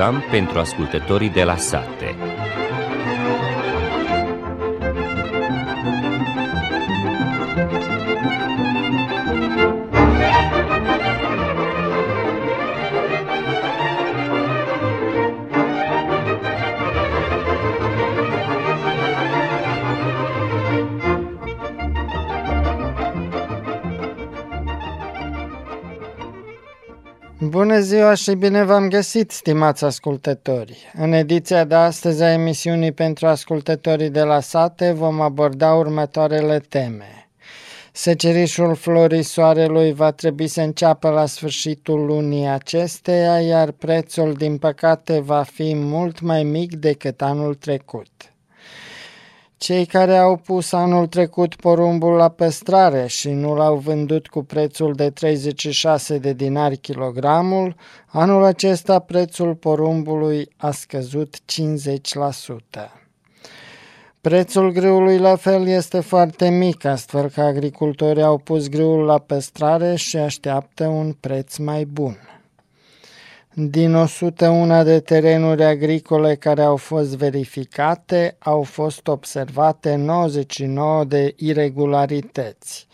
program pentru ascultătorii de la sate. Bună ziua și bine v-am găsit, stimați ascultători! În ediția de astăzi a emisiunii pentru ascultătorii de la sate vom aborda următoarele teme. Secerișul florii soarelui va trebui să înceapă la sfârșitul lunii acesteia, iar prețul, din păcate, va fi mult mai mic decât anul trecut. Cei care au pus anul trecut porumbul la păstrare și nu l-au vândut cu prețul de 36 de dinari kilogramul, anul acesta prețul porumbului a scăzut 50%. Prețul grâului la fel este foarte mic, astfel că agricultorii au pus grâul la păstrare și așteaptă un preț mai bun. Din 101 de terenuri agricole care au fost verificate, au fost observate 99 de irregularități.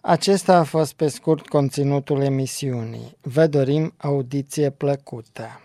Acesta a fost pe scurt conținutul emisiunii. Vă dorim audiție plăcută.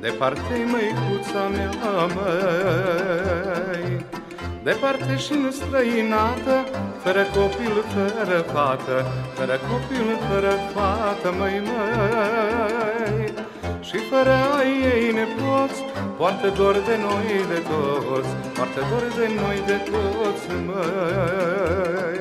Departe, măicuța mea, măi. Departe și în străinată Fără copil, fără fată Fără copil, fără fată, măi, măi. Și fără ai ei nepoți Poartă dor de noi de toți Poartă dor de noi de toți, măi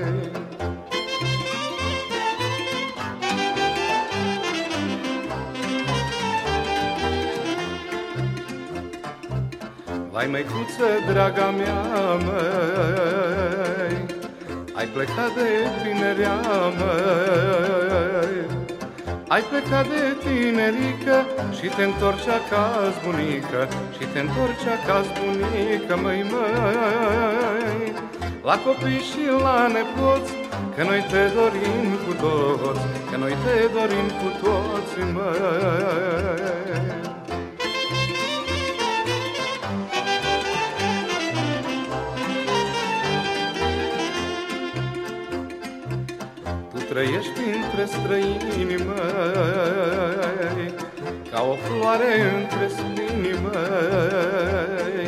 Vai măicuță, draga mea, măi Ai plecat de tinerea, măi. Ai plecat de tinerică Și te întorci acasă, bunică Și te întorci acasă, bunică, măi, măi. La copii și la nepoți Că noi te dorim cu toți Că noi te dorim cu toți, măi trăiești între străini, măi, Ca o floare între spini, măi.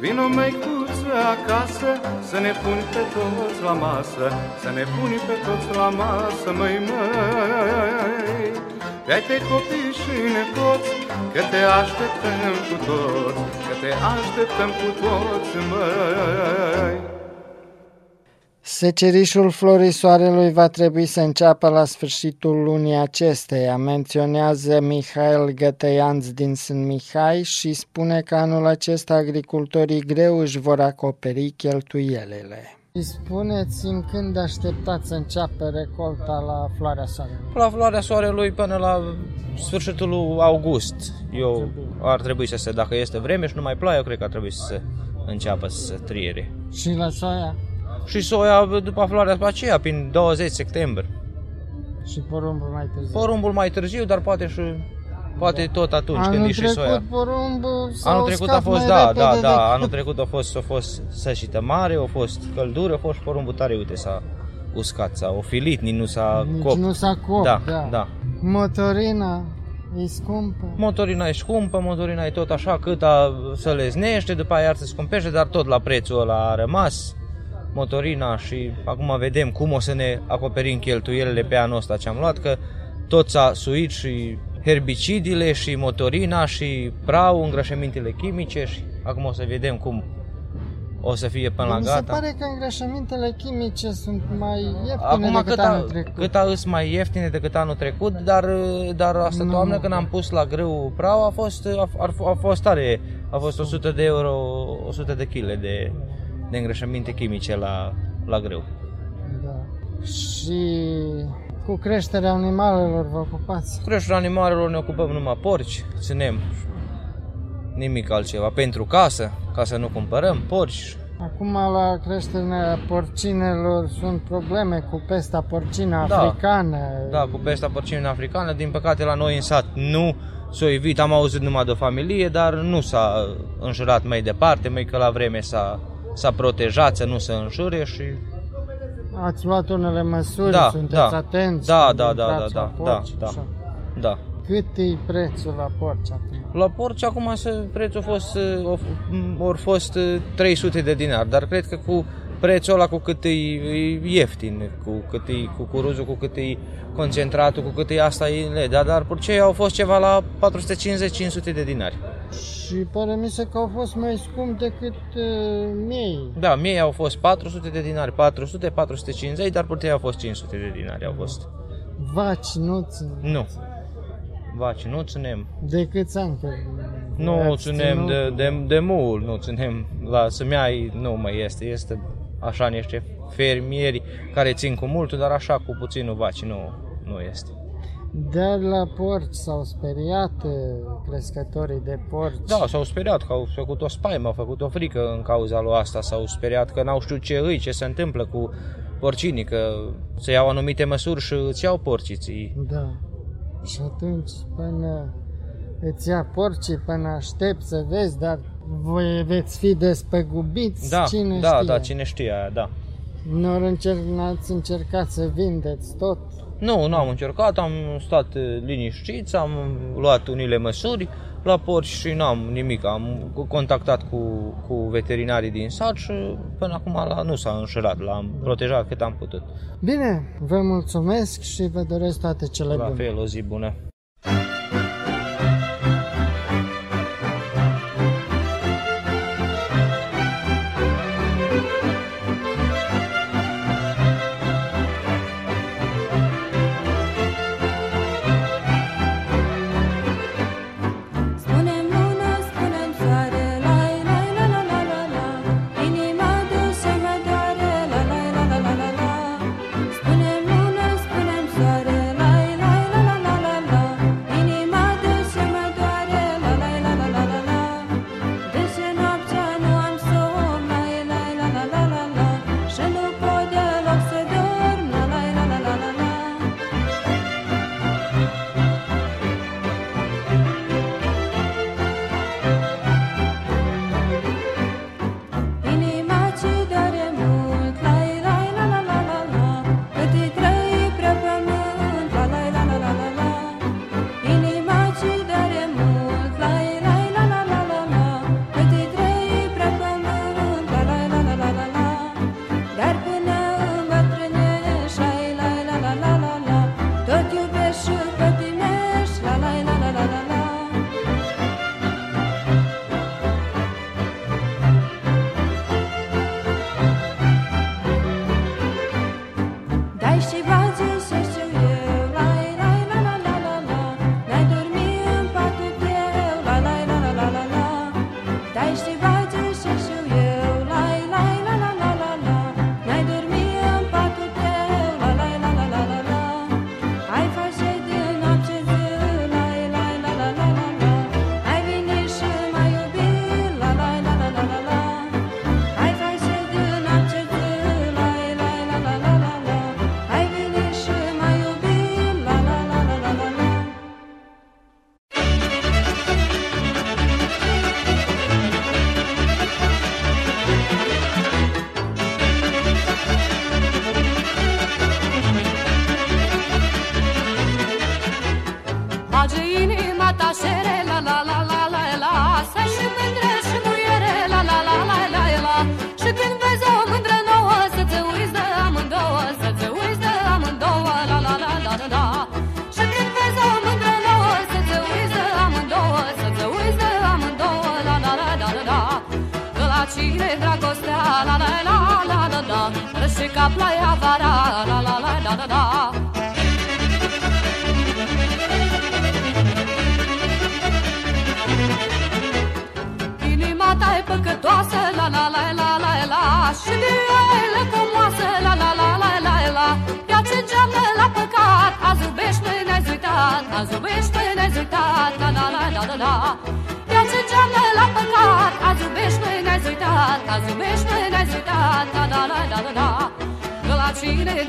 Vino, măicuță, acasă, să ne puni pe toți la masă, Să ne puni pe toți la masă, măi, măi. pe-ai pe copii și nepoți, că te așteptăm cu toți, că te așteptăm cu toți, măi. Secerișul florii soarelui va trebui să înceapă la sfârșitul lunii acesteia, menționează Mihail Gătăianț din Sunt Mihai și spune că anul acesta agricultorii greu își vor acoperi cheltuielile. Spuneți-mi când așteptați să înceapă recolta la floarea soarelui? La floarea soarelui până la sfârșitul lui august. Eu ar trebui să se, dacă este vreme și nu mai ploaie, eu cred că ar trebui să se înceapă să se triere. Și la soia? Și soia după floarea după aceea, prin 20 septembrie. Și porumbul mai târziu? Porumbul mai târziu, dar poate și Poate tot atunci anul când e și soia. porumbul Anul trecut a fost, da, da, da, decât... anul trecut a fost, a fost sășită mare, a fost căldură, a fost porumbul tare, uite, s-a uscat, s-a ofilit, nici nu s-a nici cop. nu s-a cop, da, da. da. Motorina e scumpă? Motorina e scumpă, motorina e tot așa cât a să leznește, după aia se scumpește, dar tot la prețul ăla a rămas motorina și acum vedem cum o să ne acoperim cheltuielile pe anul ăsta ce am luat, că tot s-a suit și herbicidile și motorina și prau, îngrășămintele chimice și acum o să vedem cum o să fie până la Mi gata. se pare că îngrășămintele chimice sunt mai ieftine Acum decât cât, anul a, trecut. cât a îs mai ieftine decât anul trecut, dar, dar asta Nu, toamnă nu. când am pus la grâu prau a fost, a, a, a fost tare, a fost 100 de euro, 100 de kg de, de îngrășăminte chimice la, la grâu. Da. Și cu creșterea animalelor vă ocupați? Creșterea animalelor ne ocupăm numai porci, ținem nimic altceva. Pentru casă, ca să nu cumpărăm porci. Acum la creșterea porcinelor sunt probleme cu pesta porcină Da. africană. Da, cu pesta porcină africană, din păcate la noi în sat nu s-a evit, am auzit numai de o familie, dar nu s-a înjurat mai departe, mai că la vreme s-a, s-a protejat să nu se înjure și Ați luat unele măsuri, Da, sunteți da. atenți Da, când da, da, intrați da, la da, porci, da. așa. da. Cât e prețul la porci acum? La porci acum se, prețul a fost, uh, ori fost uh, 300 de dinari, dar cred că cu prețul ăla cu cât e, e ieftin, cu cât e cucuruzul, cu cât e concentratul, cu cât e asta e le, dar, dar porcei au fost ceva la 450-500 de dinari. Și pare mi se că au fost mai scump decât uh, miei. Da, mie au fost 400 de dinari, 400, 450, dar porcei au fost 500 de dinari au fost. Vaci nu țin. Nu. Vaci, nu ținem. De câți ani că Nu ați ținem ținut? de, de, de mult, nu ținem la sămeai, nu mai este, este așa niște fermieri care țin cu mult, dar așa cu puținul vaci nu, nu este. Dar la porci s-au speriat uh, crescătorii de porci. Da, s-au speriat că au făcut o spaimă, au făcut o frică în cauza lui asta, s-au speriat că n-au știut ce îi, ce se întâmplă cu porcinii, că se iau anumite măsuri și îți iau porciții. Da. Și atunci, până îți ia porcii, până aștept să vezi, dar voi veți fi despăgubiți, Da, cine da, știe. da, cine știe aia, da. Nu încerc, n-ați încercat să vindeți tot? Nu, nu am încercat, am stat eh, liniștiți, am luat unile măsuri la porci și n-am nimic. Am contactat cu, cu veterinarii din sat și până acum la, nu s-a înșelat, l-am protejat cât am putut. Bine, vă mulțumesc și vă doresc toate cele La bune. fel, o zi bună.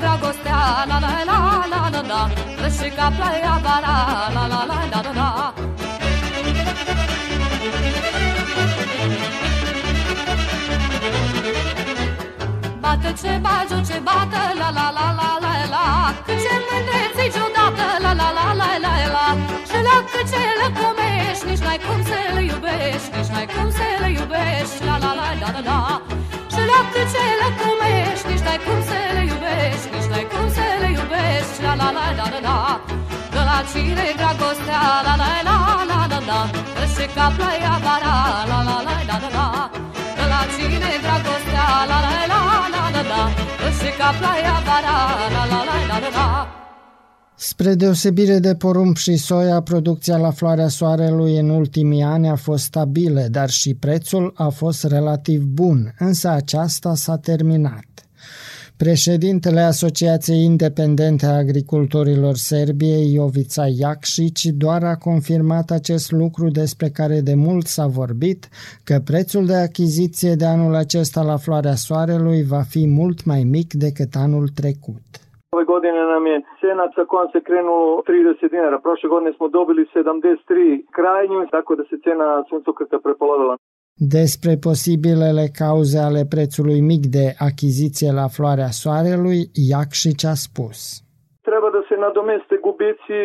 Dragostea La la la la la la Răși ca ploaia vara La la la la la la Bată ce bagi, ce bată, la la la la la la Cât ce mândreți deodată, la la la la la la Și la cât ce le comești, nici n-ai cum să le iubești Nici n-ai cum să le iubești, la la la la la la Și la cât ce le comești, nici n-ai cum să le iubești Nici n-ai cum să le iubești, la la la la la la Că la cine dragostea, la la la la la la Și ca ploaia vara, la la la la la la Că la cine dragostea, la la la la la la Și ca ploaia vara, la la la la la la Spre deosebire de porumb și soia, producția la floarea soarelui în ultimii ani a fost stabilă, dar și prețul a fost relativ bun, însă aceasta s-a terminat. Președintele Asociației Independente a Agricultorilor Serbiei, Jovica Jakšić, doar a confirmat acest lucru despre care de mult s-a vorbit, că prețul de achiziție de anul acesta la floarea soarelui va fi mult mai mic decât anul trecut. Ove godine nam je cena sa kojom se krenulo 30 dinara. Prošle godine smo dobili 73 krajnju, tako da se cena suncokreta prepolovila. Despre posibilele cauze ale prețului mic de achiziție la floarea soarelui, Jakšić a spus. Treba da se nadomeste gubici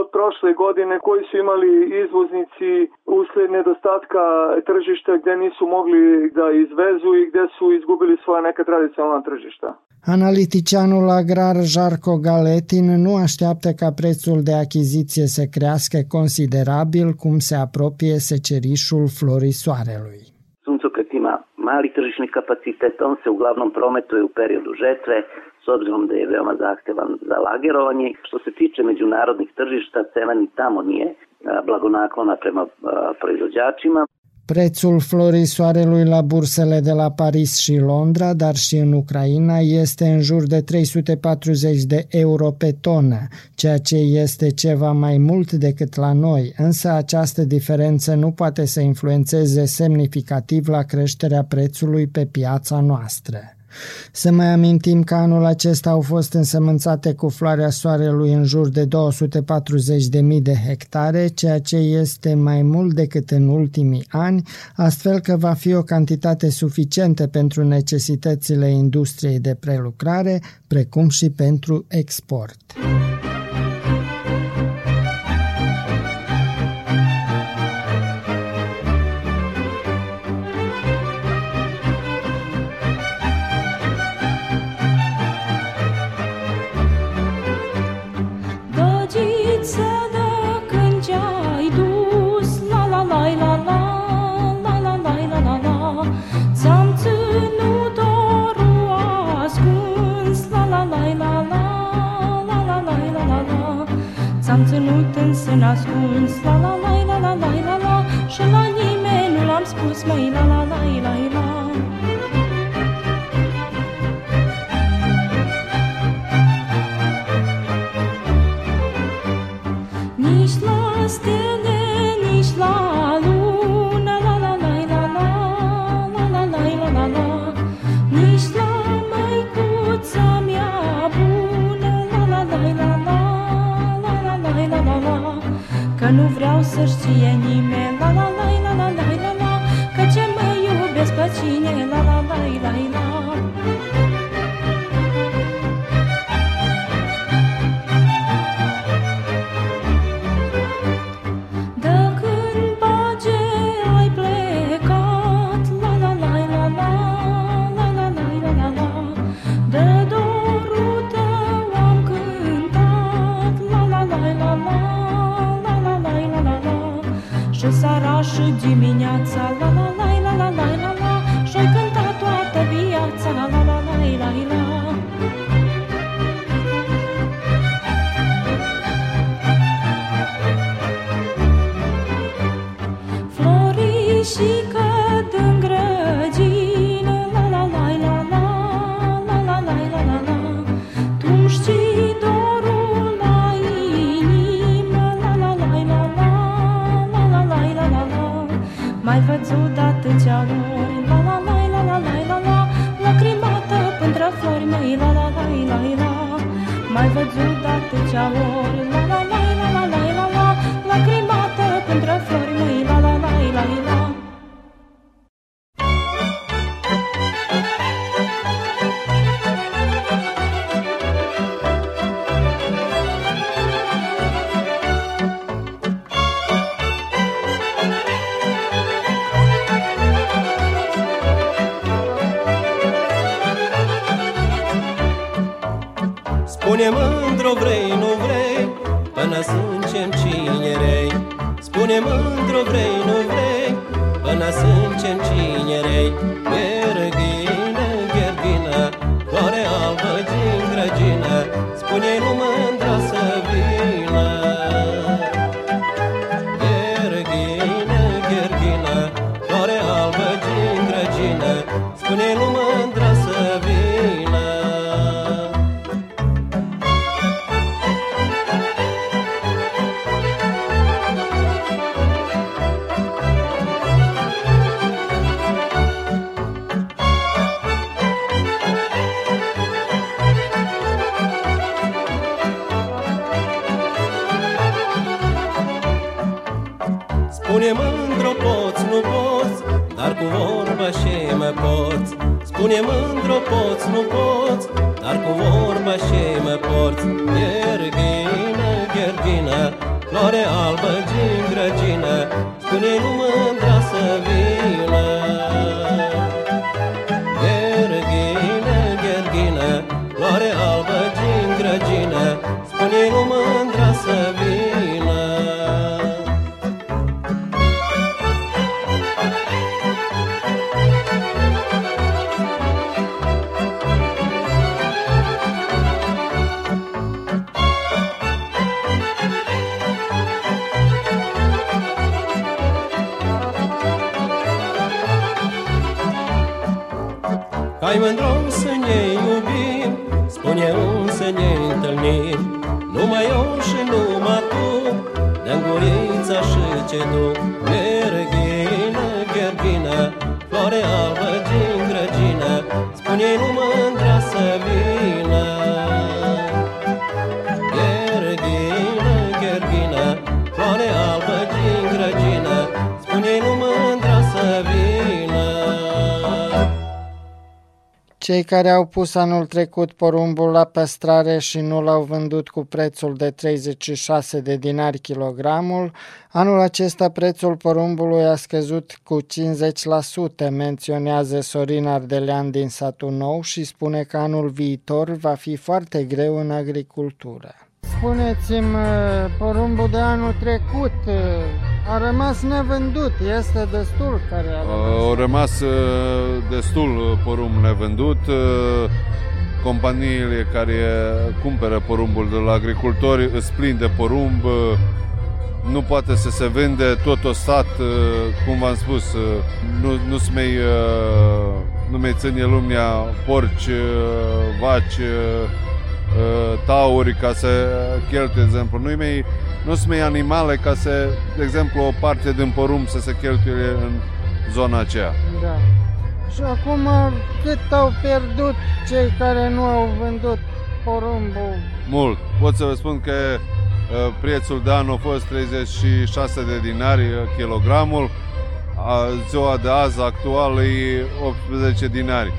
od prošle godine koji su imali izvoznici usled nedostatka tržišta gde nisu mogli da izvezu i gde su izgubili svoja neka tradicionalna tržišta. Analiticianul agrar Jarko Galetin nu așteaptă ca prețul de achiziție să crească considerabil cum se apropie secerișul florii soarelui. Suncokret ima mali tržišni kapacitet, on se uglavnom prometuje u periodu žetve, s obzirom da je veoma zahtevan za lagerovanje. Što se tiče međunarodnih tržišta, cena ni tamo nije a, blagonaklona prema a, proizvođačima. Prețul florii soarelui la bursele de la Paris și Londra, dar și în Ucraina, este în jur de 340 de euro pe tonă, ceea ce este ceva mai mult decât la noi, însă această diferență nu poate să influențeze semnificativ la creșterea prețului pe piața noastră. Să mai amintim că anul acesta au fost însămânțate cu floarea soarelui în jur de 240.000 de hectare, ceea ce este mai mult decât în ultimii ani, astfel că va fi o cantitate suficientă pentru necesitățile industriei de prelucrare, precum și pentru export. Ți-am ținut în sân ascuns La la la la la la la la. Și la nimeni nu l-am spus Măi la la la la la. Nici сердце я не имею. Hai mândru să ne iubim Spune un să ne întâlnim. Numai eu și numai tu Dă-n gurița și ce tu Cei care au pus anul trecut porumbul la păstrare și nu l-au vândut cu prețul de 36 de dinari kilogramul, anul acesta prețul porumbului a scăzut cu 50%, menționează Sorin Ardelean din satul nou și spune că anul viitor va fi foarte greu în agricultură. Spuneți-mi, porumbul de anul trecut a rămas nevândut, este destul care a rămas. Au rămas uh, destul uh, porumb nevândut. uh, Companiile care cumpără porumbul de la agricultori îs plin de porumb. uh, Nu poate să se vinde tot o sat, uh, cum v-am spus, uh, nu, nu-ți mai, uh, nu mai ține lumea porci, uh, vaci, uh, uh, tauri ca să cheltuie, de exemplu. Nu-i mai, nu sunt mai animale ca să, de exemplu, o parte din porumb să se cheltuie în zona aceea. Da. Și acum cât au pierdut cei care nu au vândut porumbul? Mult. Pot să vă spun că uh, prețul de an a fost 36 de dinari uh, kilogramul, a, ziua de azi actual e 18 dinari.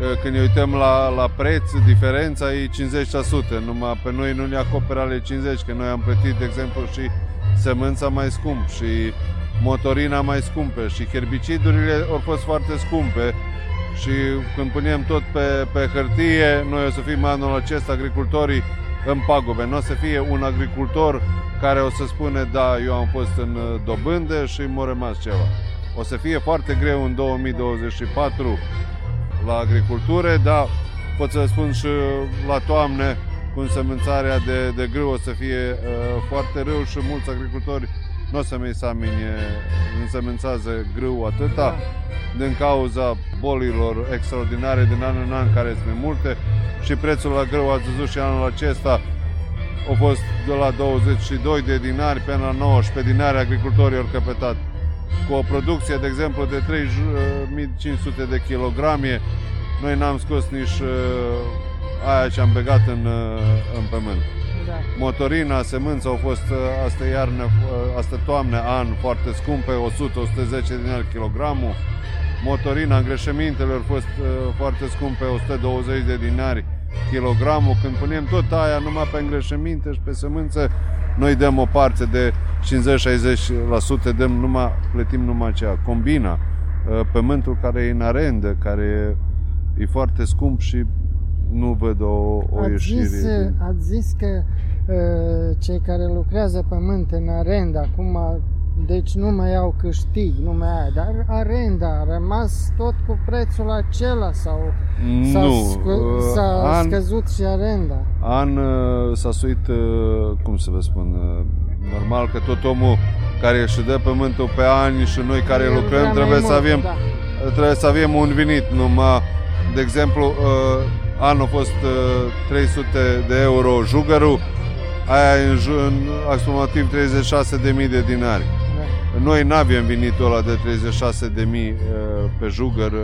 Uh, Când ne uităm la, la preț, diferența e 50%, numai pe noi nu ne acoperă ale 50, că noi am plătit, de exemplu, și sămânța mai scump și motorina mai scumpă și herbicidurile au fost foarte scumpe și când punem tot pe, pe hârtie, noi o să fim anul acesta agricultorii în pagube. Nu o să fie un agricultor care o să spune da, eu am fost în uh, dobândă și m-a rămas ceva. O să fie foarte greu în 2024 la agricultură, dar pot să vă spun și la toamne cu însămânțarea de, de grâu o să fie uh, foarte rău și mulți agricultori nu o să mi examine, însemânțează grâu atâta, din cauza bolilor extraordinare din an în an, care sunt mai multe, și prețul la grâu, ați văzut și anul acesta, a fost de la 22 de dinari până la 19 dinari, agricultorii au căpătat. Cu o producție, de exemplu, de 3500 de kilograme, noi n-am scos nici uh, aia ce am begat în, uh, în pământ. Da. Motorina, semânța au fost uh, asta iarnă, uh, asta toamnă, an foarte scumpe, 100-110 dinari kilogramul. Motorina, îngrășămintele au fost uh, foarte scumpe, 120 de dinari kilogramul. Când punem tot aia numai pe îngrășăminte și pe sămânță, noi dăm o parte de 50-60%, dăm numai, plătim numai aceea. Combina, uh, pământul care e în arendă, care e foarte scump și nu văd o, o Ați ieșire. zis, din- ați zis că uh, cei care lucrează pământ în arendă acum, deci nu mai au câștig, nu mai aia, dar arenda a rămas tot cu prețul acela sau s-a, Nu, scă- uh, s-a an- scăzut și arenda? An uh, s-a suit, uh, cum să vă spun, uh, normal că tot omul care își dă pământul pe ani și noi care El vrea lucrăm mai trebuie să mult, avem da. trebuie să avem un venit numai de exemplu uh, anul a fost uh, 300 de euro jugărul aia e în, ju- în aproximativ 36.000 de dinari Da. Noi nu avem venitul ăla de 36 de mii pe jugăr uh,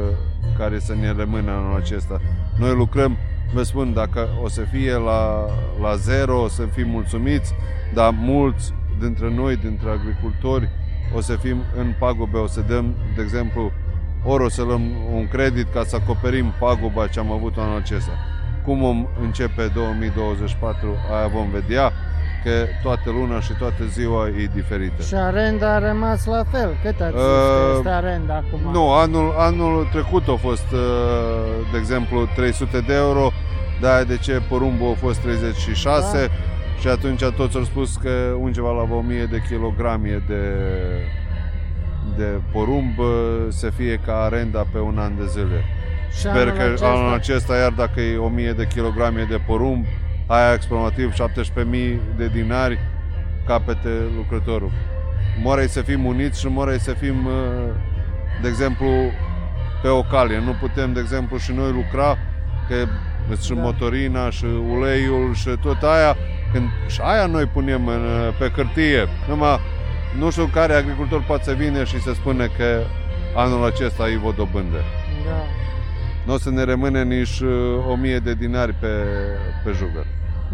care să ne rămână anul acesta. Noi lucrăm, vă spun, dacă o să fie la, la zero, o să fim mulțumiți, dar mulți dintre noi, dintre agricultori, o să fim în pagube, o să dăm, de exemplu, ori o să luăm un credit ca să acoperim paguba ce am avut anul acesta. Cum om începe 2024, aia vom vedea, că toată luna și toată ziua e diferită. Și arenda a rămas la fel. Cât ați zis că Uh, este arenda acum? Nu, anul, anul trecut a fost, uh, de exemplu, 300 de euro, dar de ce porumbul a fost 36 Da. și atunci toți au spus că undeva la 1000 de kilograme de, de porumb uh, să fie ca arenda pe un an de zile. Și Sper anul că acesta- anul acesta, iar dacă e 1000 de kilograme de porumb, aia aproximativ 17.000 de dinari capete lucrătorul. Morei să fim uniți și morei să fim, uh, de exemplu, pe o cale. Nu putem, de exemplu, și noi lucra, că și Da. motorina și uleiul și tot aia, când și aia noi punem în, pe hârtie. Numai nu știu care agricultor poate să vină și să spune că anul acesta e o dobândă. Da. Nu o să ne rămâne nici uh, 1000 de dinari pe, pe jugăr.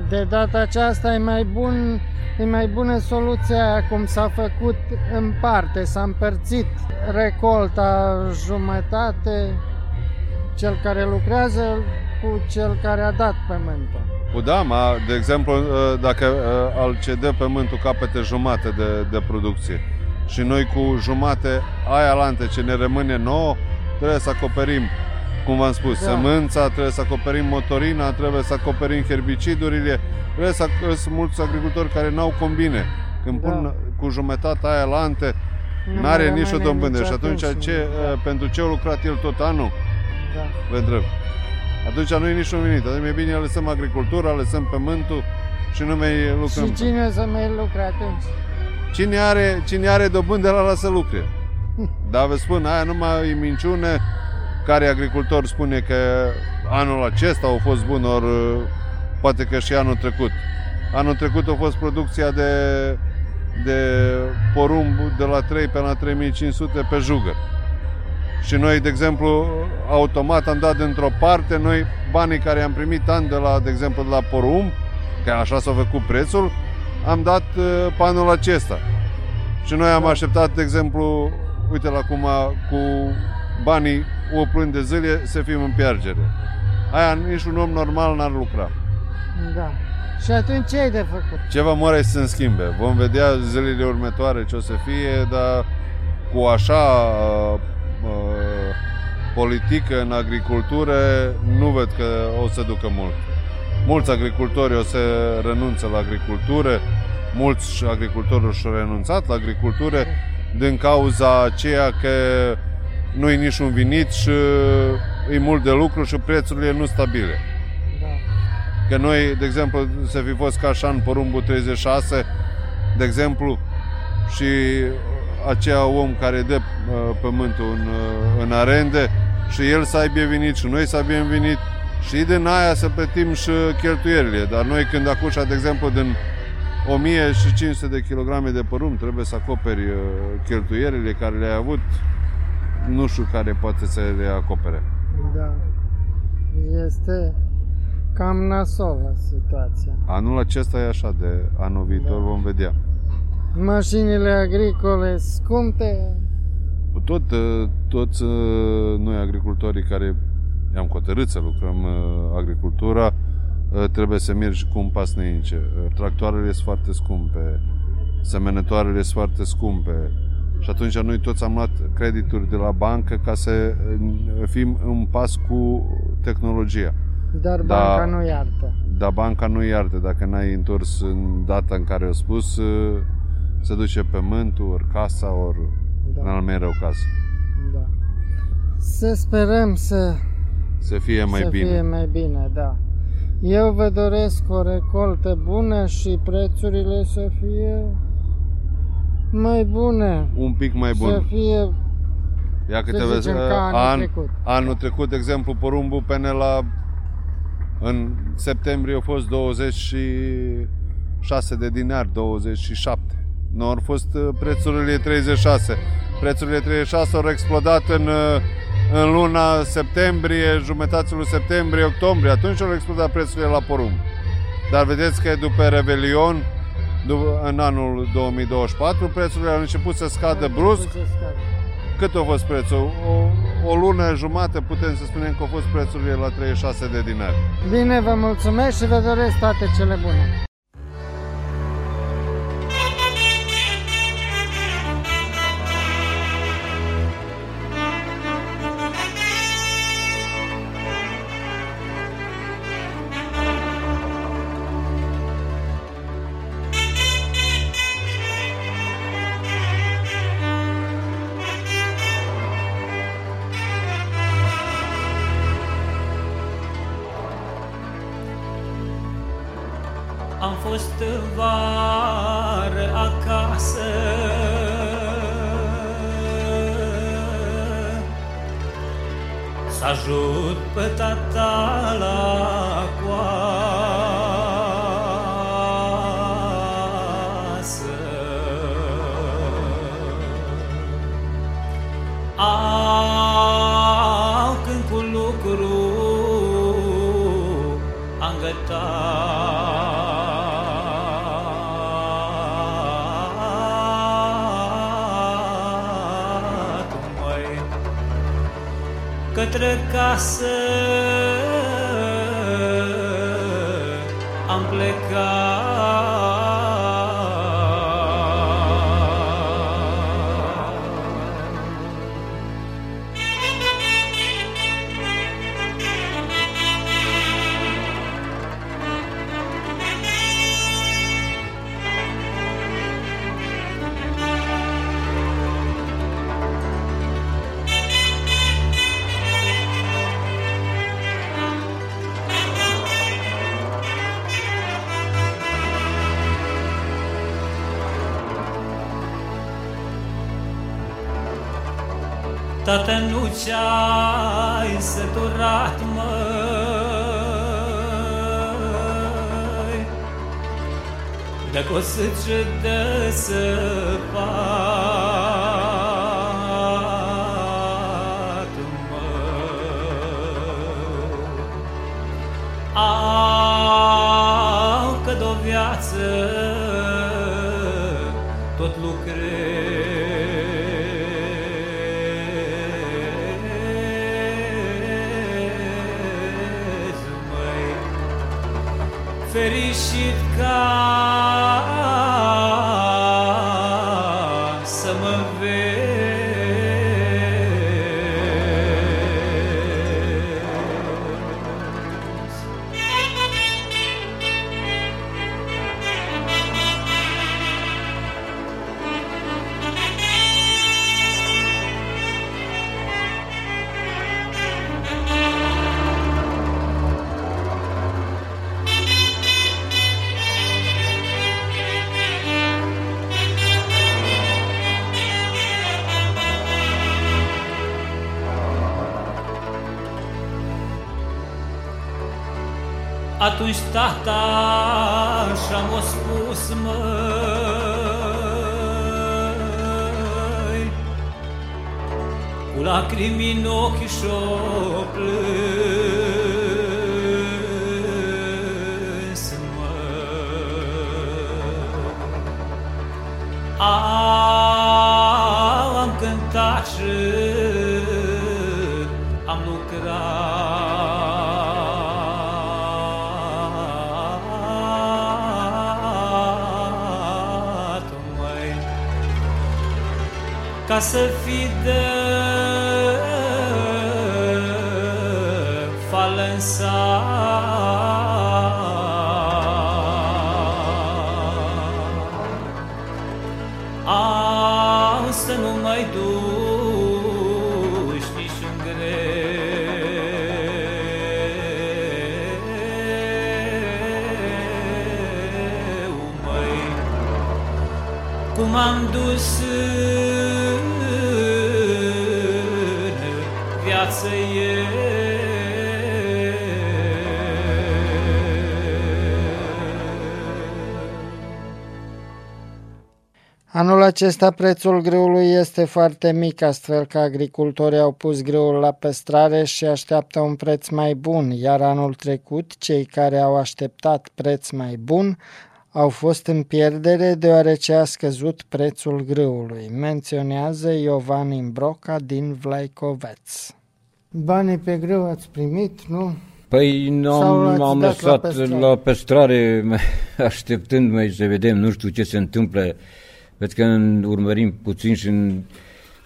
De data aceasta e mai bun E mai bună soluția aia cum s-a făcut în parte, s-a împărțit recolta jumătate, cel care lucrează cu cel care a dat pământul. Cu da, ma, de exemplu, uh, dacă uh, al cedă pământul capete jumate de, de producție și noi cu jumate aia lante ce ne rămâne nouă, trebuie să acoperim, cum v-am spus, Da. da. sămânța, trebuie să acoperim motorina, trebuie să acoperim herbicidurile, trebuie să sunt mulți agricultori care n-au combine. Când Da. pun cu jumătate aia lante, Nu n-are mai nici o rămâne dobândă nici și atunci atunci, ce, da. uh, pentru ce a lucrat el tot anul, Da. vă întreb. Atunci nu e niciun venit. Atunci e bine lăsăm agricultura, lăsăm pământul și nu mai lucrăm. Și cine o să mai lucre atunci? Cine are, cine are dobândă la lasă lucre. Dar vă spun, aia numai e minciună care agricultor spune că anul acesta a fost bun, ori poate că și anul trecut. Anul trecut a fost producția de, de porumb de la 3 până la 3500 pe jugăr. Și noi, de exemplu, automat am dat dintr-o parte, noi banii care am primit ani de la, de exemplu, de la porumb, că așa s-a făcut prețul, am dat uh, pe anul acesta. Și noi am așteptat, de exemplu, uite la cum cu banii o plâni de zile să fim în pierdere. Aia nici un om normal n-ar lucra. Da. Și atunci ce ai de făcut? Ceva moare să se schimbe. Vom vedea zilele următoare ce o să fie, dar cu așa uh, politică în agricultură nu văd că o să ducă mult. Mulți agricultori o să renunțe la agricultură, mulți agricultori și-au renunțat la agricultură din cauza aceea că nu e niciun venit și e mult de lucru și prețurile nu stabile. Da. Că noi, de exemplu, să fi fost ca așa în porumbul 36, de exemplu, și aceea om care dă uh, pământul în, uh, în arende și el să aibă venit și noi să avem venit și din aia să plătim și cheltuierile. Dar noi când acușa, de exemplu, din 1500 de kilograme de părum trebuie să acoperi uh, cheltuierile care le-ai avut, nu știu care poate să le acopere. Da. Este cam nasolă situația. Anul acesta e așa, de anul viitor vom vedea. Mașinile agricole scumpe, Tot, uh, toți uh, noi agricultorii care am hotărât să lucrăm uh, agricultura, uh, trebuie să mergi cu un pas înainte. Uh, Tractoarele sunt foarte scumpe, semenătoarele sunt foarte scumpe și atunci noi toți am luat credituri de la bancă ca să uh, fim în pas cu tehnologia. dar Da. banca nu iartă. Dar banca nu iartă, dacă n-ai întors în data în care a spus, uh, se duce pământul, ori casa, ori Da. în al mai rău caz. Da. Să sperăm să, Să fie mai să bine. fie mai bine, da. Eu vă doresc o recoltă bună și prețurile să fie mai bune. Un pic mai Să bun. fie Ia că Să te vezi, zicem ca anul an, trecut. anul trecut, de exemplu, porumbul pene la în septembrie a fost 26 de dinari, 27. Nu au fost uh, prețurile 36. Prețurile 36 au explodat în, uh, în luna septembrie, jumătatea lui septembrie, octombrie. Atunci au explodat prețurile la porumb. Dar vedeți că după Revelion, după, în anul 2024, prețurile au început să scadă brusc să scadă. cât a fost prețul? O, o lună jumate putem să spunem că au fost prețurile la 36 de dinari. Bine, vă mulțumesc și vă doresc toate cele bune. Către casă ce-ai săturat, măi, De cosâce de săpat, măi. Au că de-o Atunci tata cum am dus în viață Anul acesta prețul grâului este foarte mic, astfel că agricultorii au pus grâul la păstrare și așteaptă un preț mai bun, iar anul trecut cei care au așteptat preț mai bun au fost în pierdere deoarece a scăzut prețul grâului, menționează Iovan Imbroca din Vlaicoveț. Banii pe grâu ați primit, nu? Păi nu Sau am, l-ați am dat la lăsat păstrare? la păstrare, așteptând mai să vedem, nu știu ce se întâmplă. Văd că în- urmărim puțin și în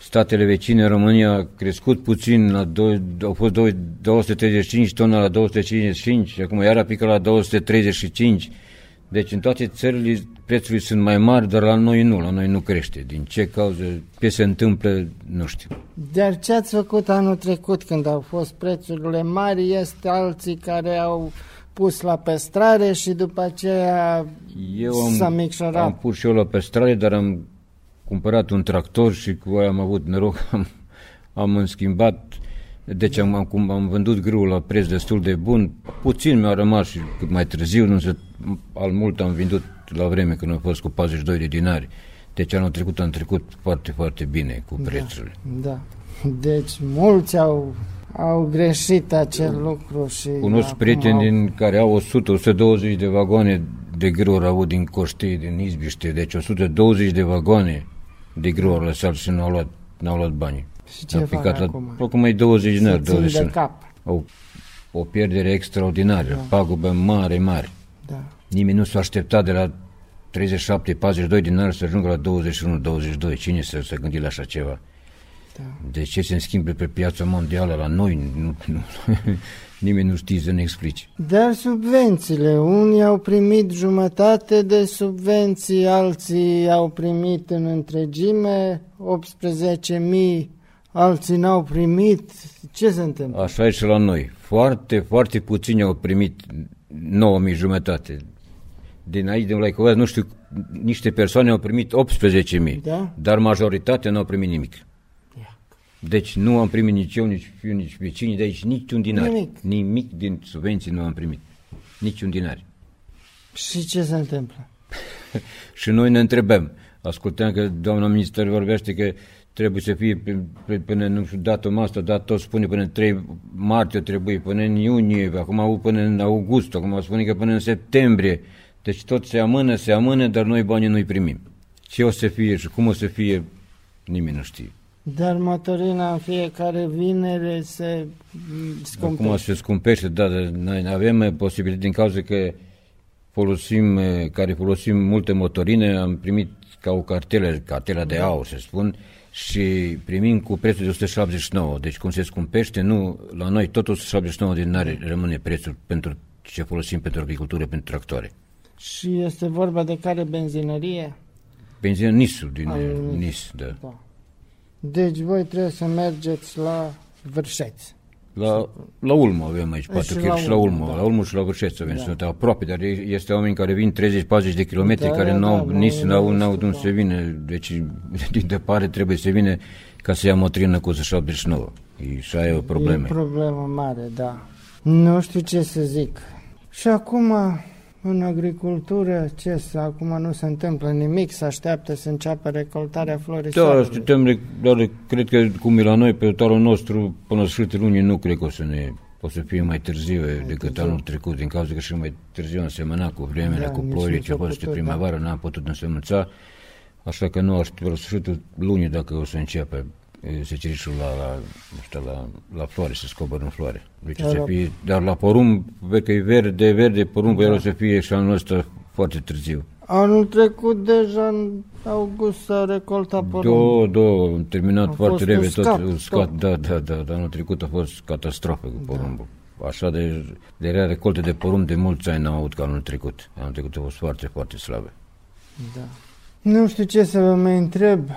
statele vecine, România a crescut puțin, la doi, au fost doi- 235 tone la 255 și acum iar a picat la 235. Deci în toate țările prețurile sunt mai mari, dar la noi nu, la noi nu crește. Din ce cauză, ce se întâmplă, nu știu. Dar ce ați făcut anul trecut când au fost prețurile mari? Este alții care au pus la păstrare și după aceea Eu s-a am, micșorat. am pus și eu la păstrare, dar am cumpărat un tractor și cu aia am avut noroc, am, am schimbat, deci am, am, cum- am vândut grâul la preț destul de bun, puțin mi-a rămas și cât mai târziu, nu se, al mult am vândut la vreme când a fost cu 42 de dinari. Deci anul trecut am trecut foarte, foarte bine cu prețurile. Da. Deci mulți au, au greșit acel lucru și... Cunosc acum prieteni au- din care au 100-120 de vagoane de grâu au avut din Coștei, din Izbiște, deci 120 de vagoane de grâu au lăsat și n-au luat, n-au luat banii. Și ce Au fac picat la, acum? acum mai 20 Se dinari, țin 20 de cap. Au o pierdere extraordinară, pagubă mare, mare. Da. Nimeni nu s-a așteptat de la 37-42 dinari să ajungă la 21-22. Cine să se gândi la așa ceva? Da. De ce se schimbe pe piața mondială la noi? Nu, nu, nimeni nu știe să ne explice. Dar subvențiile, unii au primit jumătate de subvenții, alții au primit în întregime 18.000, alții n-au primit. Ce se întâmplă? Așa e și la noi. Foarte, foarte puțini au primit 9.000 jumătate. Din aici, din Laicovaz, nu știu, niște persoane au primit 18.000, Da? dar majoritatea nu au primit nimic. Deci nu am primit nici eu, nici fiu, nici vecinii de aici, nici un dinar. Nimic. Nimic din subvenții nu am primit. Nici un dinar. Și ce se întâmplă? Și noi ne întrebăm. Ascultăm că doamna minister vorbește că trebuie să fie pe- pe- până, nu știu, datul asta, dat tot spune până în 3 martie trebuie, până în iunie, acum au până în august, acum spune că până în septembrie. Deci tot se amână, se amână, dar noi banii nu-i primim. Ce o să fie și cum o să fie, nimeni nu știe. Dar motorina în fiecare vinere se mm, scumpește. Acum se scumpește, da, dar noi avem eh, posibilitate din cauza că folosim, eh, care folosim multe motorine, am primit ca o cartelă, cartela de aur, să spun, și primim cu prețul de 179. Deci cum se scumpește, nu, la noi tot 179 de dinari rămâne prețul pentru ce folosim pentru agricultură, pentru tractoare. Și este vorba de care benzinărie? Benzina Nisul din Al eh, Nis. Nis, da. Da. Deci voi trebuie să mergeți la Vârșeți. La, la Ulmă avem aici, Și patru la km și la Ulmă, Ulmă, da. la Ulmă și la Vârșeț avem, Da. sunt aproape, dar e- este oameni care vin 30-40 de kilometri, Da, care da, n-au da, nici, nu, n-au, nu n-au știu, de unde da. să vină, deci din departe trebuie să vină ca să ia motrină cu 179. E, și aia e o problemă. E o problemă mare, da. Nu știu ce să zic. Și acum, în agricultură, ce să, acum nu se întâmplă nimic, se așteaptă să înceapă recoltarea florii Da, soarelui. așteptăm, dar cred că cum e la noi, pe totalul nostru, până la sfârșitul lunii, nu cred că o să ne o să fie mai târziu decât anul trecut, din cauza că și mai târziu am semănat cu vremele, Da, cu nici ploile nu ce s-a a fost de putut, primăvară, n-am putut însemnăța, așa că nu aștept la sfârșitul lunii dacă o să începe e, secerișul la, la, nu știu, la, la floare, să scobără în floare. Deci o Dar să la- fie, dar la porumb, văd că e verde, verde, porumbul Da. el o să fie și anul ăsta foarte târziu. Anul trecut, deja în august s-a recoltat porumb. Două, două, am terminat A foarte fost repede, uscat, tot uscat, tot. da, da, da, dar anul trecut a fost catastrofă cu porumbul. Așa de, de rea recolte de porumb de mulți ani n-am avut ca anul trecut. Anul trecut a fost foarte, foarte slabe. Da. Nu știu ce să vă mai întreb.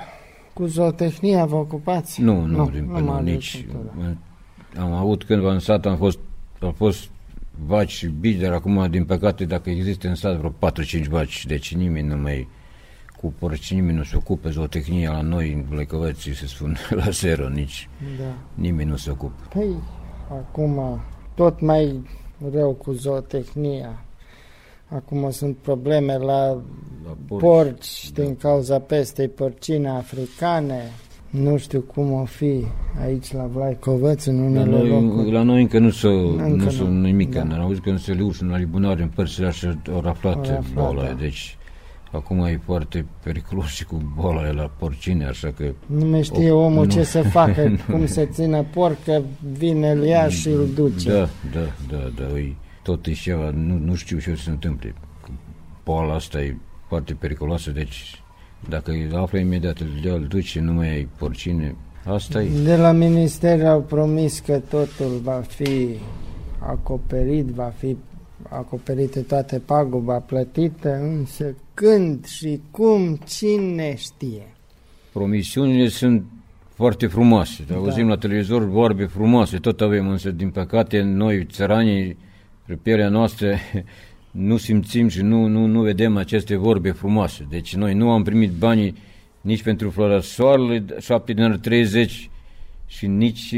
Cu zootehnia vă ocupați? Nu, nu, din numai nu, nici. agricultură. Am avut cândva în sat, am fost, am fost vaci și bici, dar acum, din păcate, dacă există în sat vreo 4-5 vaci, deci nimeni nu mai cu porci, nimeni nu se ocupă zootehnia la noi, în Vlăcăveți, se spun la zero, nici Da. nimeni nu se ocupă. Păi, acum tot mai rău cu zootehnia. Acum sunt probleme la, La porci, porci din cauza pestei porcine africane. Nu știu cum o fi aici la Vlaicovăț, în La unele noi, locuri. la noi încă nu s-a Încă nu s-a nu. nimic, Da. da. am auzit că în Seliuș, în Alibunare, în părțile așa au raflat Au raflat, boala, da. deci acum e foarte periculos și cu boala aia la porcine, așa că Nu mai știe O- omul nu. ce să facă, cum să țină porc, că vine, îl ia și îl duce. Da, da, da, da, e, tot e ceva, nu, nu știu ce o să se întâmple. Boala asta e foarte periculoasă, deci dacă îl află imediat, îl ia, îl duce, nu mai ai porcine, asta e. De la minister au promis că totul va fi acoperit, va fi acoperite toate paguba plătită, însă când și cum, cine știe. Promisiunile sunt foarte frumoase. Da. Auzim la televizor vorbe frumoase, tot avem, însă din păcate noi, țăranii, pe pielea noastră, nu simțim și nu, nu, nu vedem aceste vorbe frumoase. Deci noi nu am primit banii nici pentru floarea soarelui, 7 din ori 30 și nici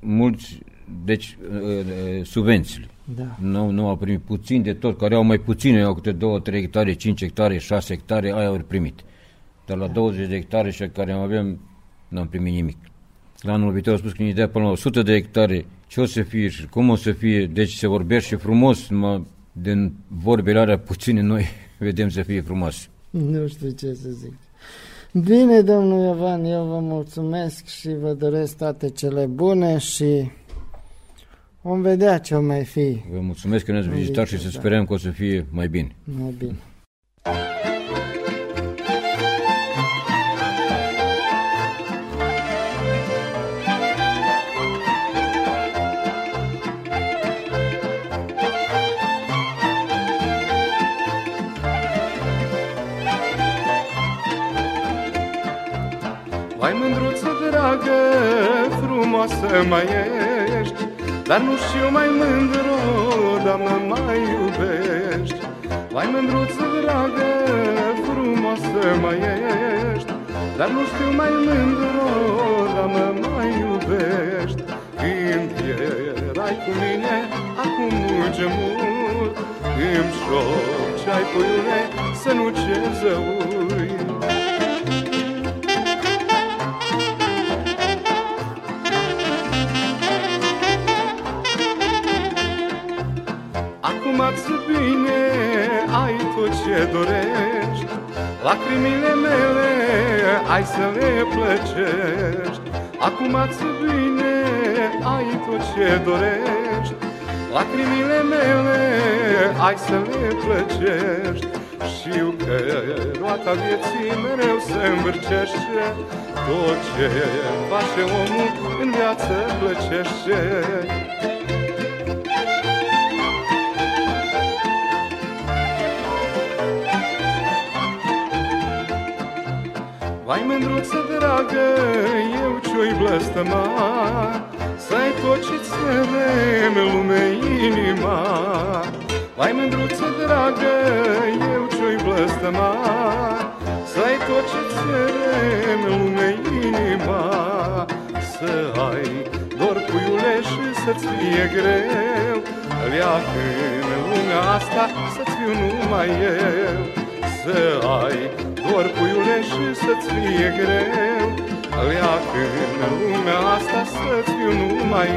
mulți, deci uh, subvențiile. Da. Nu, nu au primit puțin de tot, care au mai puține, au câte 2, 3 hectare, 5 hectare, 6 hectare, aia au primit. Dar la 20 de hectare și care avem, n-am primit nimic. La anul viitor au spus că ne dea până la 100 de hectare, ce o să fie și cum o să fie, deci se vorbește frumos, numai din vorbele alea puține noi vedem să fie frumos. Nu știu ce să zic. Bine, domnul Iovan, eu vă mulțumesc și vă doresc toate cele bune și vom vedea ce o mai fi Vă mulțumesc că ne-ați În vizitat și viitor, să da. sperăm că o să fie mai bine. mai bine. Dar nu știu mai mândru, dar mă mai iubești. Vai mândruță dragă, frumoasă mai ești. Dar nu știu mai mândru, dar mă mai iubești. Când erai cu mine, acum muge mult. Îmi șopceai puiule, să nu cer zăui dorești Lacrimile mele ai să le plăcești. Acum ați bine, ai tot ce dorești Lacrimile mele ai să le plăcești. Știu că roata vieții mereu se învârcește Tot ce face omul în viață plăcește Vai mândruță dragă, eu ce-o-i blăstăma Să-ai tot ce-ți în lume inima Vai mândruță dragă, eu ce-o-i blăstăma Să-ai tot ce-ți în lume inima. Să ai dor puiule și să-ți fie greu Leacă în lumea asta să-ți fiu numai eu Să ai doar puiule și să-ți fie greu Leacă în lumea asta să-ți fiu numai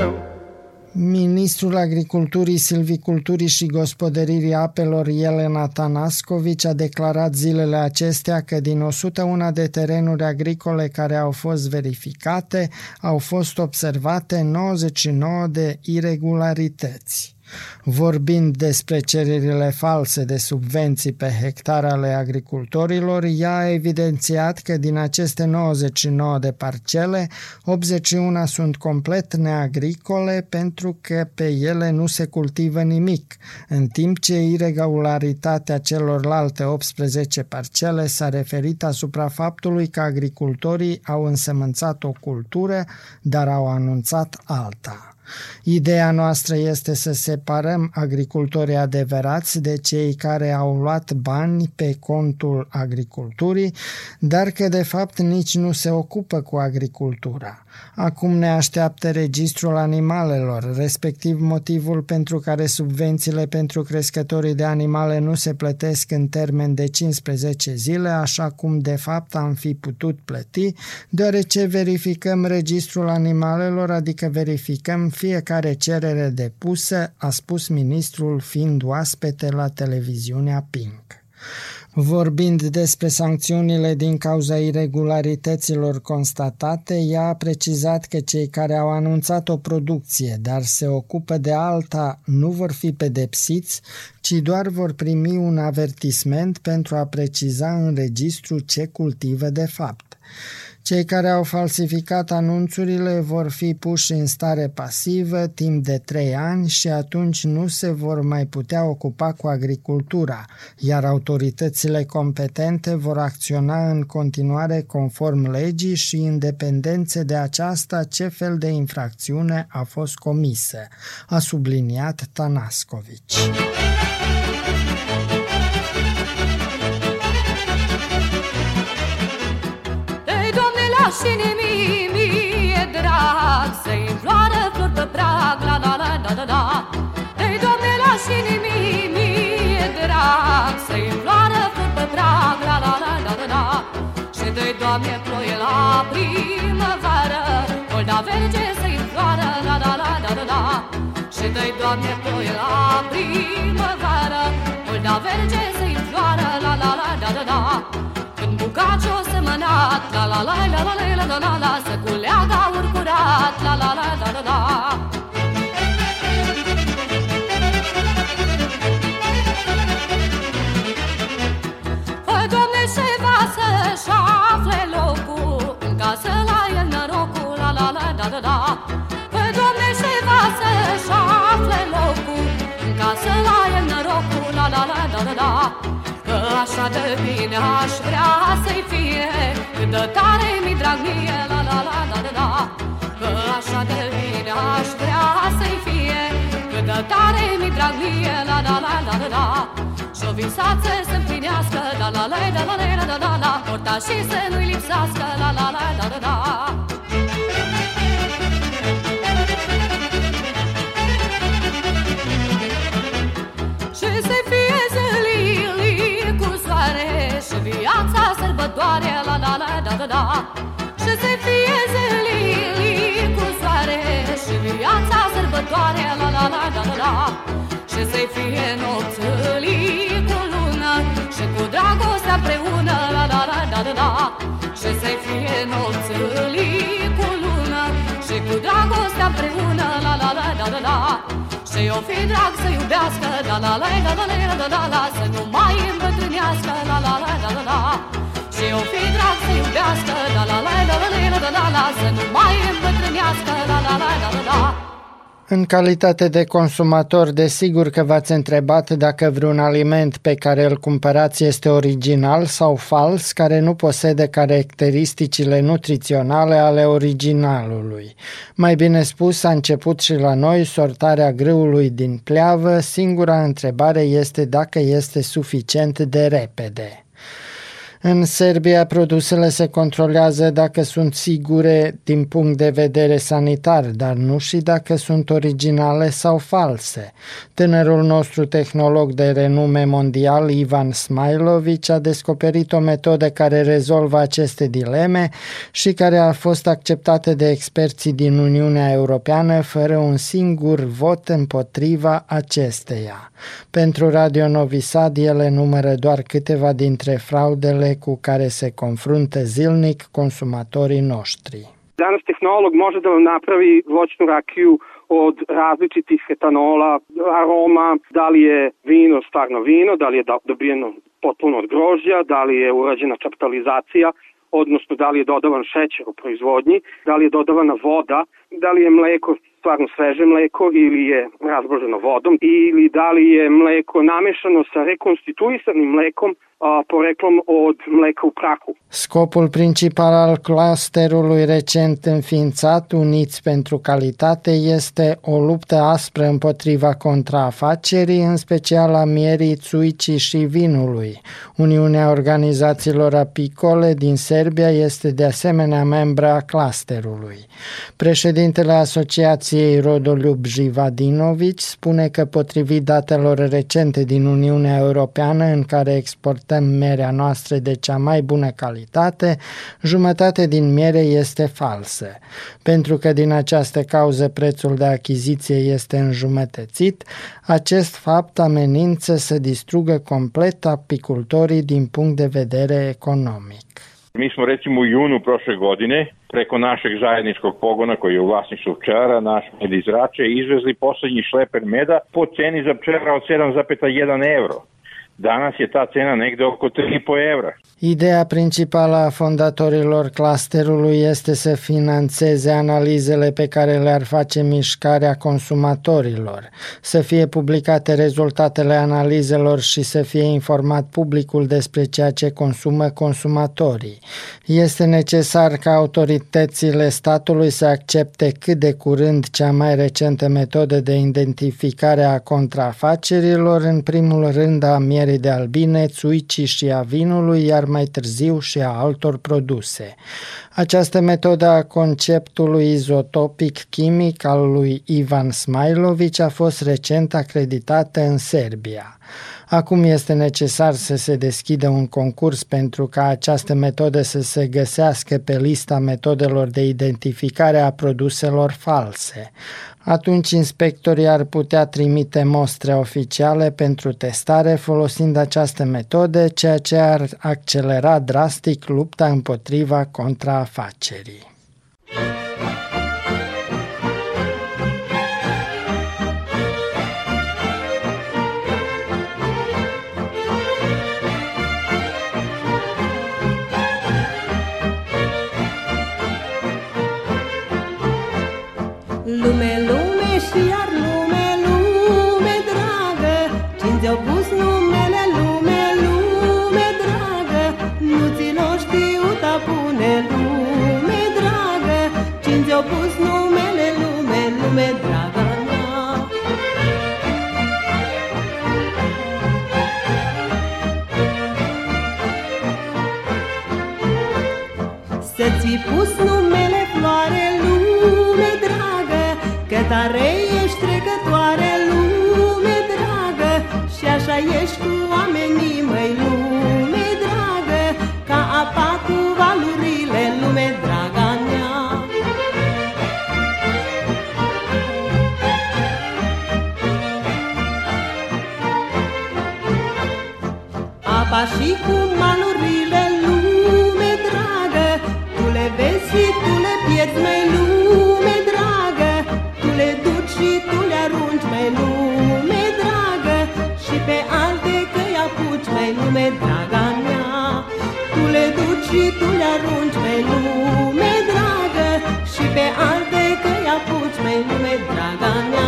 eu Ministrul Agriculturii, Silviculturii și Gospodăririi Apelor Elena Tanascovici a declarat zilele acestea că din 101 de terenuri agricole care au fost verificate, au fost observate 99 de irregularități. Vorbind despre cererile false de subvenții pe hectar ale agricultorilor, ea a evidențiat că din aceste 99 de parcele, 81 sunt complet neagricole pentru că pe ele nu se cultivă nimic, în timp ce irregularitatea celorlalte 18 parcele s-a referit asupra faptului că agricultorii au însemănțat o cultură, dar au anunțat alta. Ideea noastră este să separăm agricultorii adevărați de cei care au luat bani pe contul agriculturii, dar că de fapt nici nu se ocupă cu agricultura. Acum ne așteaptă registrul animalelor, respectiv motivul pentru care subvențiile pentru crescătorii de animale nu se plătesc în termen de 15 zile, așa cum de fapt am fi putut plăti, deoarece verificăm registrul animalelor, adică verificăm fiecare cerere depusă, a spus ministrul fiind oaspete la televiziunea Pink. Vorbind despre sancțiunile din cauza irregularităților constatate, ea a precizat că cei care au anunțat o producție, dar se ocupă de alta, nu vor fi pedepsiți, ci doar vor primi un avertisment pentru a preciza în registru ce cultivă de fapt. Cei care au falsificat anunțurile vor fi puși în stare pasivă timp de trei ani și atunci nu se vor mai putea ocupa cu agricultura, iar autoritățile competente vor acționa în continuare conform legii și independențe de aceasta ce fel de infracțiune a fost comisă, a subliniat Tanascovici. Și mie, mie drag Să-i floară flori pe prag, la la la da da da Dă-i Doamne la și mie, mie drag Să-i floară flori pe prag, la la la da da da Și dă-i Doamne ploie la primăvară Olda verge să-i floară, la la la da da da Și dă-i Doamne ploie la primăvară Olda verge să-i floară, la la la da da da Bucaci o semănat, la la la la la la la la la Să culeagă urcurat, la la la la la la Fă, Doamne, se va să-și afle locul În casă la el norocul, la la la da da da Fă, Doamne, se va să-și afle locul În casă la el norocul, la la la da da da Că așa de bine aș vrea să-i fie Cât de tare mi drag mie, la la la da da da. Că așa de bine aș vrea să-i fie. Cât de tare mi drag mie, la la la da da da. Și-o visață să împlinească, la la la da la la da da la Porta și să nu-i lipsească, la la la da da da doare la la la da da da Și să fie zilii cu soare Și viața sărbătoare la la la da da da Și să fie nopțilii cu lună Și cu dragostea împreună la la la da da da Și să fie nopțilii cu lună Și cu dragostea împreună la la la da da da și o fi drag să iubească, la la la da da la da la, să nu mai îmbătrânească, la la la da da la la Și-o fi drag să iubească La la la la la la la la la Să nu mai îmbătrânească La la la la la la În calitate de consumator, desigur că v-ați întrebat dacă vreun aliment pe care îl cumpărați este original sau fals, care nu posede caracteristicile nutriționale ale originalului. Mai bine spus, a început și la noi sortarea grâului din pleavă, singura întrebare este dacă este suficient de repede. În Serbia, produsele se controlează dacă sunt sigure din punct de vedere sanitar, dar nu și dacă sunt originale sau false. Tânărul nostru tehnolog de renume mondial, Ivan Smailovic, a descoperit o metodă care rezolvă aceste dileme și care a fost acceptată de experții din Uniunea Europeană fără un singur vot împotriva acesteia. Pentru Radio Novi Sad, ele numără doar câteva dintre fraudele cu care se confruntă zilnic consumatorii noștri. Danas tehnolog može da vam napravi voćnu rakiju od različitih etanola, aroma, da li je vino stvarno vino, da li je do- dobijeno potpuno od grožđa, da li je urađena čaptalizacija, odnosno da li je dodavan šećer u proizvodnji, da li je dodavana voda, da li je mleko stvarno sveže mleko ili je razboženo vodom ili da li je mleko namešano sa rekonstituisanim mlekom a, poreklom od mleka u prahu. Scopul principal al clusterului recent înființat, Uniți pentru Calitate, este o luptă aspră împotriva contrafacerii, în special a mierii, țuicii și vinului. Uniunea Organizațiilor Apicole din Serbia este de asemenea membra a clusterului. Președintele Asociației Rodoliub Jivadinovici spune că potrivit datelor recente din Uniunea Europeană în care exportăm merea noastră de cea mai bună calitate, jumătate din miere este falsă. Pentru că din această cauză prețul de achiziție este înjumătățit, acest fapt amenință să distrugă complet apicultorii din punct de vedere economic. Mi smo recimo u junu prošle godine preko našeg zajedničkog pogona koji je u vlasništvu pčelara, naš med iz Rače, izvezli poslednji šleper meda po ceni za pčelara od 7,1 euro. Danas je ta cena negde oko 3,5 evra. Ideea principală a fondatorilor clusterului este să financeze analizele pe care le-ar face mișcarea consumatorilor, să fie publicate rezultatele analizelor și să fie informat publicul despre ceea ce consumă consumatorii. Este necesar ca autoritățile statului să accepte cât de curând cea mai recentă metodă de identificare a contrafacerilor, în primul rând a mierii de albine, țuicii și a vinului, iar mai târziu și a altor produse. Această metodă a conceptului izotopic chimic al lui Ivan Smailovic a fost recent acreditată în Serbia. Acum este necesar să se deschidă un concurs pentru ca această metodă să se găsească pe lista metodelor de identificare a produselor false. Atunci inspectorii ar putea trimite mostre oficiale pentru testare folosind această metodă, ceea ce ar accelera drastic lupta împotriva contrafacerii. Cine ți-au și cu malurile, lume dragă. Tu le vezi și tu le pierzi, măi, lume dragă. Tu le duci și tu le arunci, măi, lume dragă. Și pe alte căi apuci, măi, lume draga mea. Tu le duci și tu le arunci, măi, lume dragă. Și pe alte căi apuci, măi, lume draga mea. Am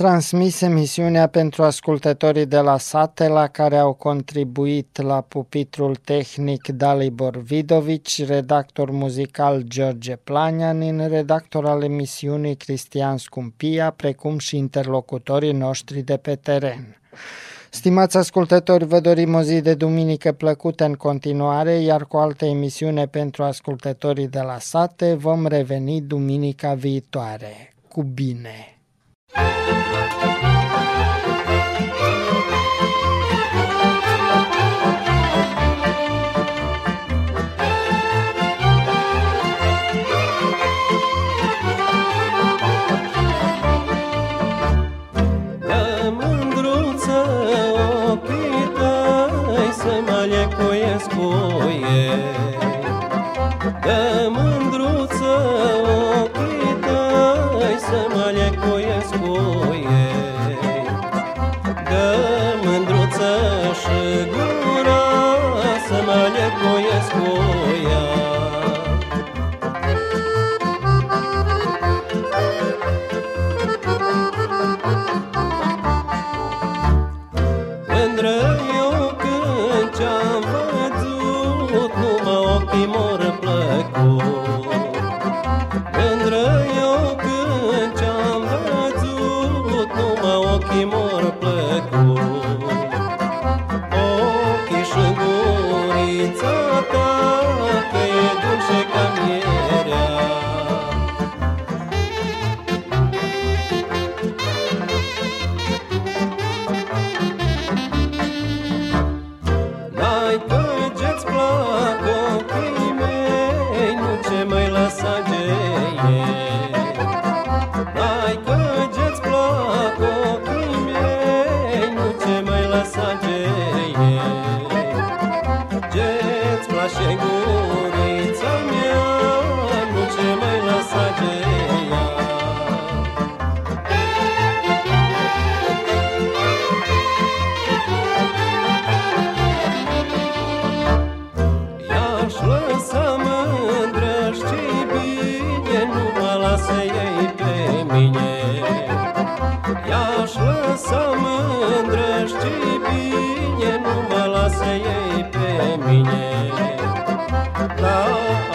transmis emisiunea pentru ascultătorii de la sate la care au contribuit la pupitrul tehnic Dalibor Vidovici, redactor muzical George Planianin, redactor al emisiunii Cristian Scumpia, precum și interlocutorii noștri de pe teren. Stimați ascultători, vă dorim o zi de duminică plăcută în continuare, iar cu alte emisiune pentru ascultătorii de la sate vom reveni duminica viitoare. Cu bine! Música să mă îndrăști bine, nu mă lasă ei pe mine. I-aș lăsa mă îndrăști bine, nu mă lasă ei pe mine. La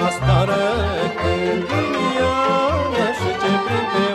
asta răcând și ce prin pe